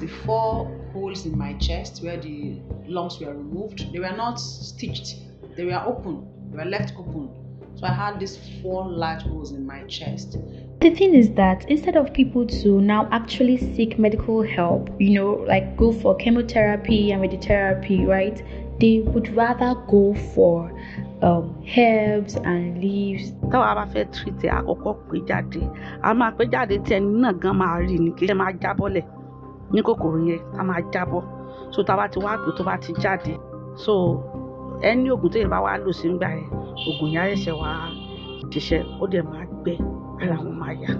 the four holes in my chest where the lungs were removed, they were not stitched, they were open, they were left open. So I had these four large holes in my chest. The thing is that instead of people to now actually seek medical help, you know, like go for chemotherapy and radiotherapy, right? They would rather go for um, herbs and leaves. táwa bá fẹ́ treat ẹ̀ àkọ́kọ́ pé jáde a máa pé jáde tí ẹni náà gan máa rí ni kì í ṣe máa jábọ́lẹ̀ ní kòkòrò yẹn a máa jábọ́ so tá a bá ti wá pé tó bá ti jáde so ẹni oògùn téèyàn bá wá lò sí ńgbà yẹn oògùn yẹn á ṣẹ̀ṣẹ̀ wá ṣiṣẹ́ ó dẹ̀ máa gbẹ ara wọn máa yá.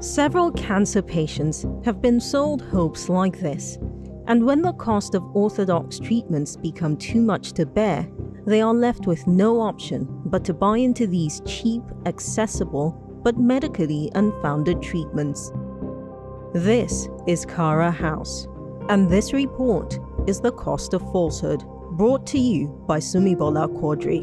Several cancer patients have been sold hopes like this, and when the cost of orthodox treatments become too much to bear, they are left with no option but to buy into these cheap, accessible, but medically unfounded treatments. This is Kara House, and this report is The Cost of Falsehood, brought to you by Sumibola Quadri.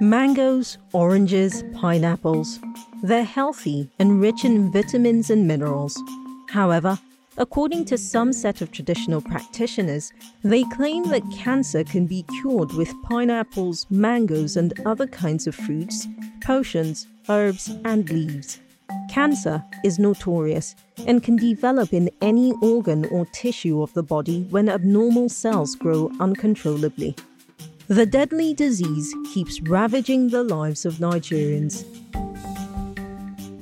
Mangoes, oranges, pineapples. They're healthy and rich in vitamins and minerals. However, according to some set of traditional practitioners, they claim that cancer can be cured with pineapples, mangoes, and other kinds of fruits, potions, herbs, and leaves. Cancer is notorious and can develop in any organ or tissue of the body when abnormal cells grow uncontrollably. The deadly disease keeps ravaging the lives of Nigerians.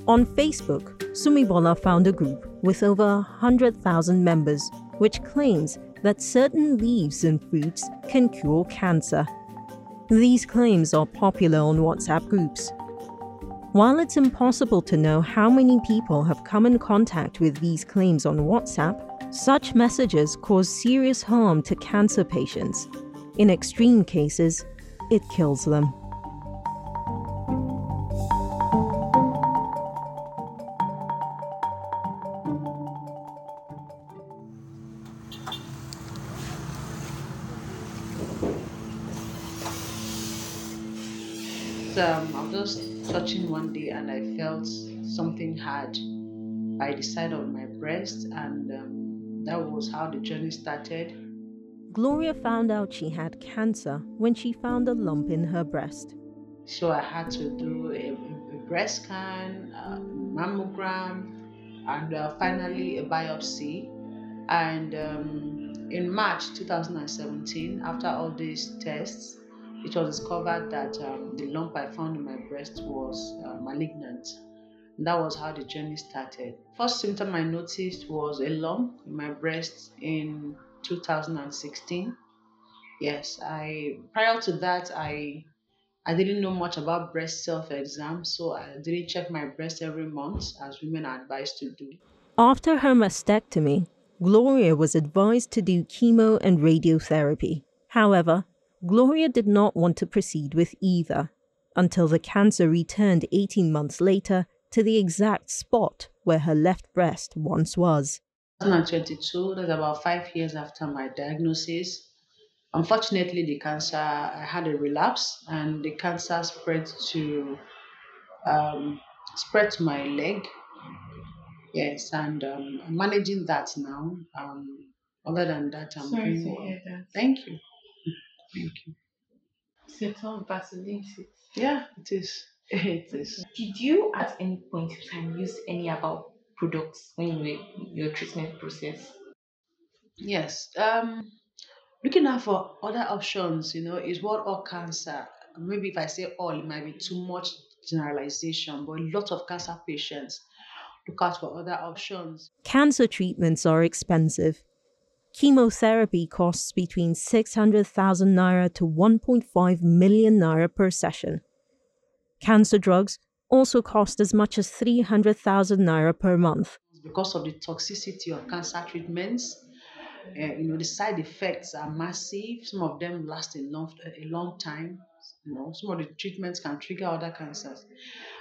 On Facebook, Sumibola found a group with over 100,000 members which claims that certain leaves and fruits can cure cancer. These claims are popular on WhatsApp groups. While it's impossible to know how many people have come in contact with these claims on WhatsApp, such messages cause serious harm to cancer patients. In extreme cases, it kills them. Something hard by the side of my breast, and um, that was how the journey started. Gloria found out she had cancer when she found a lump in her breast. So I had to do a, a breast scan, a mammogram, and uh, finally a biopsy. And um, in March 2017, after all these tests, it was discovered that um, the lump I found in my breast was uh, malignant. That was how the journey started. First symptom I noticed was a lump in my breast in 2016. Yes, I prior to that I I didn't know much about breast self exam, so I didn't check my breast every month as women are advised to do. After her mastectomy, Gloria was advised to do chemo and radiotherapy. However, Gloria did not want to proceed with either until the cancer returned 18 months later to the exact spot where her left breast once was. 2022, that's about five years after my diagnosis. Unfortunately, the cancer, I had a relapse and the cancer spread to um, spread to my leg. Yes, and um, I'm managing that now. Um, other than that, I'm Sorry doing to well. hear that. Thank you. Thank you. It's a tough battle, isn't it? Yeah, it is. It is. Did you at any point in time use any about products when you were in your treatment process? Yes. Um, looking out for other options, you know, is what all cancer. Maybe if I say all, it might be too much generalization, but a lot of cancer patients look out for other options. Cancer treatments are expensive. Chemotherapy costs between 600,000 naira to 1.5 million naira per session. Cancer drugs also cost as much as 300,000 naira per month. Because of the toxicity of cancer treatments, uh, you know, the side effects are massive. Some of them last a long, a long time. You know, some of the treatments can trigger other cancers,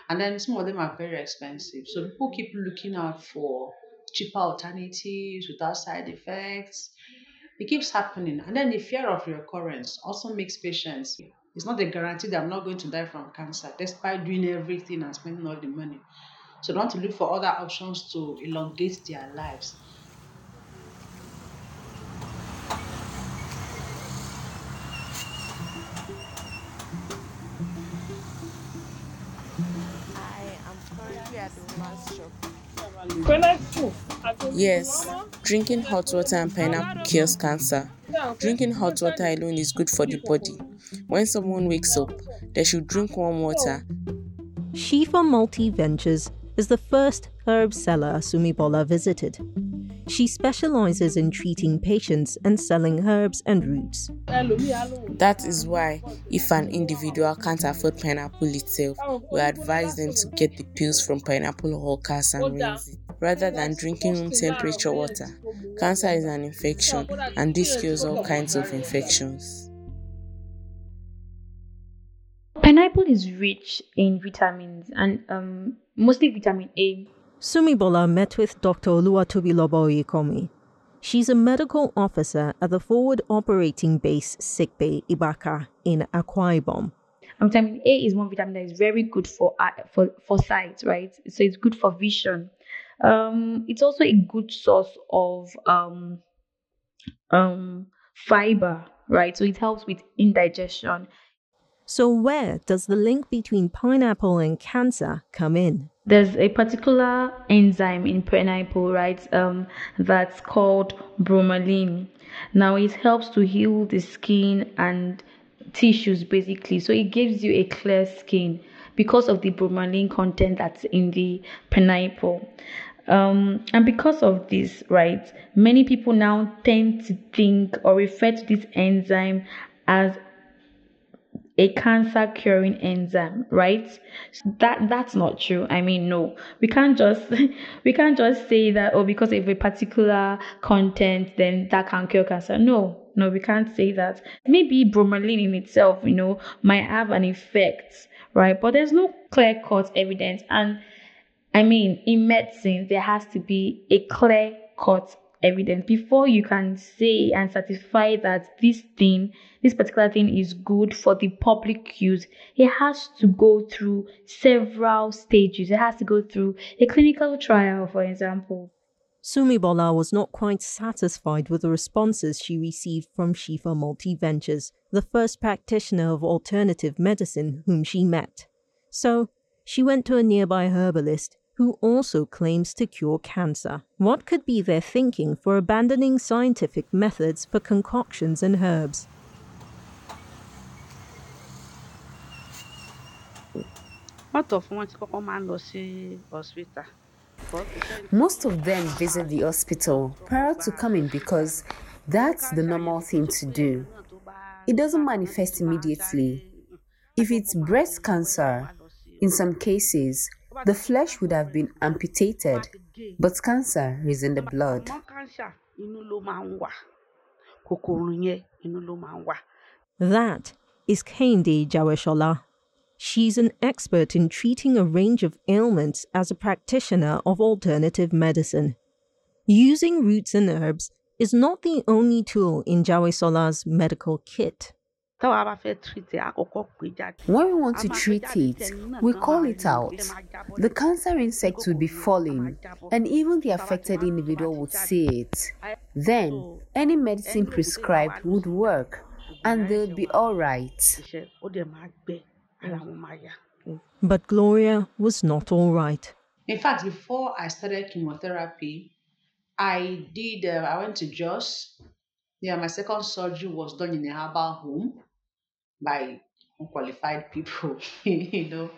and then some of them are very expensive. So people keep looking out for cheaper alternatives without side effects. It keeps happening, and then the fear of recurrence also makes patients It's not a guarantee that I'm not going to die from cancer, despite doing everything and spending all the money. So they want to look for other options to elongate their lives. Yes, drinking hot water and pineapple cures cancer. Drinking hot water alone is good for the body. When someone wakes up, they should drink warm water. Shifa Multi Ventures is the first herb seller Sumibola visited. She specializes in treating patients and selling herbs and roots. That is why, if an individual can't afford pineapple itself, we advise them to get the pills from pineapple hawkers and rinse it rather than drinking room temperature water. Cancer is an infection, and this cures all kinds of infections. Pineapple is rich in vitamins and um, mostly vitamin A. Sumibola met with Dr. Oluwatobiloba Ikomi. She's a medical officer at the Forward Operating Base Sickbay Ibaka in Akwa Ibom. And vitamin A is one vitamin that is very good for eye- for for sight, right? So it's good for vision. Um, it's also a good source of um, um, fiber, right? So it helps with indigestion. So, where does the link between pineapple and cancer come in? There's a particular enzyme in pineapple, right? Um, that's called bromelain. Now it helps to heal the skin and tissues, basically. So it gives you a clear skin because of the bromelain content that's in the pineapple. Um, and because of this, right, many people now tend to think or refer to this enzyme as a cancer curing enzyme right? That that's not true. I mean no. We can't just we can't just say that oh because of a particular content then that can cure cancer. No no we can't say that. Maybe bromelain in itself you know might have an effect right? But there's no clear cut evidence. And i mean in medicine there has to be a clear cut evidence before you can say and certify that this thing this particular thing is good for the public use. It has to go through several stages. It has to go through a clinical trial for example. Sumibola was not quite satisfied with the responses she received from Shifa Multi Ventures, the first practitioner of alternative medicine whom she met. So, she went to a nearby herbalist who also claims to cure cancer. What could be their thinking for abandoning scientific methods for concoctions and herbs? Most of them visit the hospital prior to coming because that's the normal thing to do. It doesn't manifest immediately. If it's breast cancer, in some cases, the flesh would have been amputated, but cancer is in the blood. That is Kehinde Jaweshola. She's an expert in treating a range of ailments as a practitioner of alternative medicine. Using roots and herbs is not the only tool in Jawesola's medical kit. Táwa bá fẹ́ treat ẹ̀ àkọ́kọ́ pé jáde. When we want to treat it, we call it out. The cancer insect would be falling, and even the affected individual would see it. Then, any medicine prescribed would work, and they'll be all right. iṣẹ́ ó dẹ̀ máa gbẹ ara wọn máa yá. But Gloria was not all right. In fact, before I started chemotherapy, I did. Uh, I went to Jos. Yeah, my second surgery was done in a herbal home by unqualified people. you know,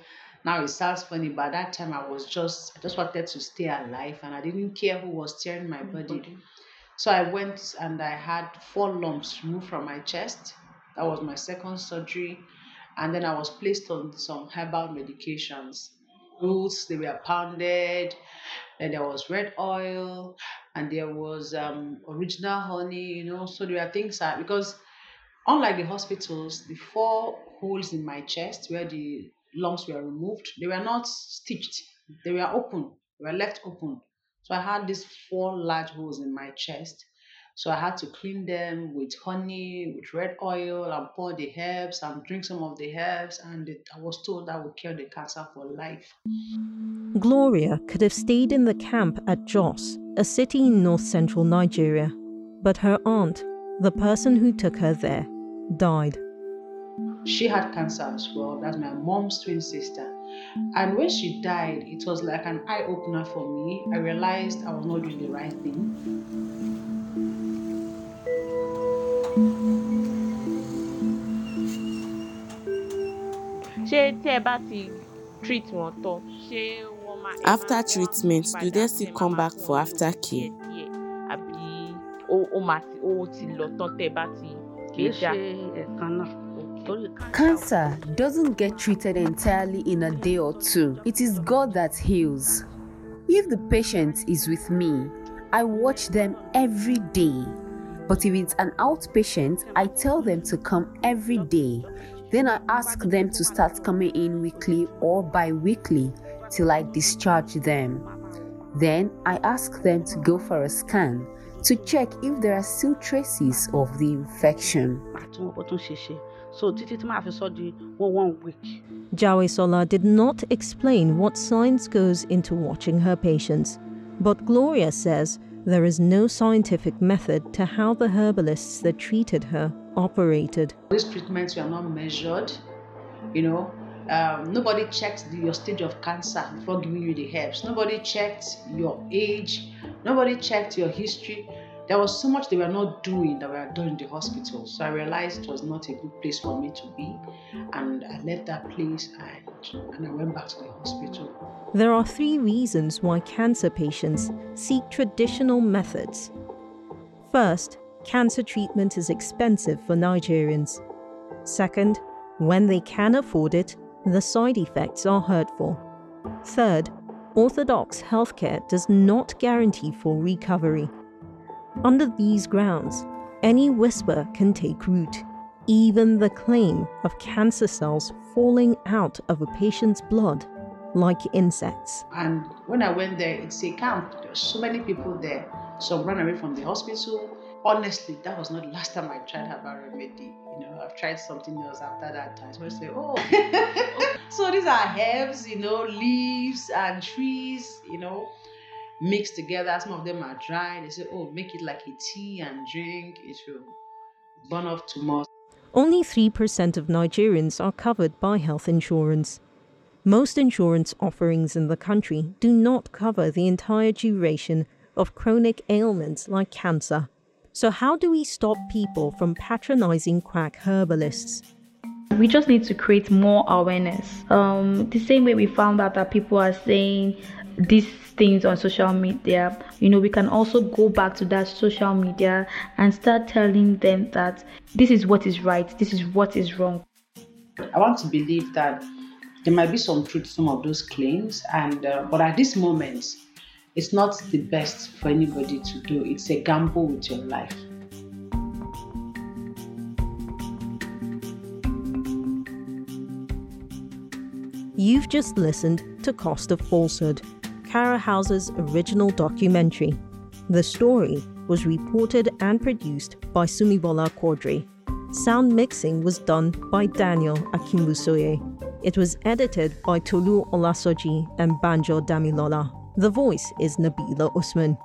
now it sounds funny, but at that time I was just, I just wanted to stay alive, and I didn't care who was tearing my body. So I went and I had four lumps removed from my chest. That was my second surgery, and then I was placed on some herbal medications. Roots, they were pounded. Then there was red oil, and there was um, original honey. You know, so there were things that because unlike the hospitals, the four holes in my chest where the lumps were removed, they were not stitched. They were open. They were left open. So I had these four large holes in my chest. So I had to clean them with honey, with red oil, and pour the herbs and drink some of the herbs. And it, I was told that would cure the cancer for life. Gloria could have stayed in the camp at Jos, a city in north central Nigeria, but her aunt, the person who took her there, died. She had cancer as well. That's my mom's twin sister. And when she died, it was like an eye opener for me. I realized I was not doing the right thing. ṣé tí ẹ bá ti treat wọn tán ṣé wọ́n máa. ẹ máa After wá treatment, do padà they tẹ́ still máa come máa back fún for wọn Cancer doesn't get treated entirely in a day or two. It is God that heals. If the patient is with me, I watch them every day. But if it's an outpatient, I tell them to come every day. Then I ask them to start coming in weekly or bi weekly till I discharge them. Then I ask them to go for a scan to check if there are still traces of the infection. àti wọn kò tún ṣe ṣe so títí tí màá fi sọ di one one week. Jawesola did not explain what science goes into watching her patients, but Gloria says there is no scientific method to how the herbalists that treated her operated. These treatments were not measured, you know. Um, nobody checked your stage of cancer before giving you the herbs. Nobody checked your age. Nobody checked your history. There was so much they were not doing that were done in the hospital. So I realized it was not a good place for me to be. And I left that place and, and I went back to the hospital. There are three reasons why cancer patients seek traditional methods. First, cancer treatment is expensive for Nigerians. Second, when they can afford it, the side effects are hurtful. Third, orthodox healthcare does not guarantee full recovery. Under these grounds, any whisper can take root, even the claim of cancer cells falling out of a patient's blood like insects. And when I went there, it's a camp. There were so many people there. Some ran away from the hospital. Honestly, that was not the last time I tried herbal remedy. You know, I've tried something else after that time. So I say, oh, so these are herbs, you know, leaves and trees, you know, mixed together. Some of them are dry. They say, oh, make it like a tea and drink. It will burn off tumors. Only 3% of Nigerians are covered by health insurance. Most insurance offerings in the country do not cover the entire duration of chronic ailments like cancer. So, how do we stop people from patronizing quack herbalists? we just need to create more awareness. Um, the same way we found out that people are saying these things on social media, you know, we can also go back to that social media and start telling them that this is what is right, this is what is wrong. I want to believe that there might be some truth to some of those claims, and uh, but at this moment, it's not the best for anybody to do. It's a gamble with your life. You've just listened to Cost of Falsehood, Kara House's original documentary. The story was reported and produced by Sumibola Quadri. Sound mixing was done by Daniel Akinbusoye. It was edited by Tolu Olasoji and Banjo Damilola. The voice is Nabila Usman.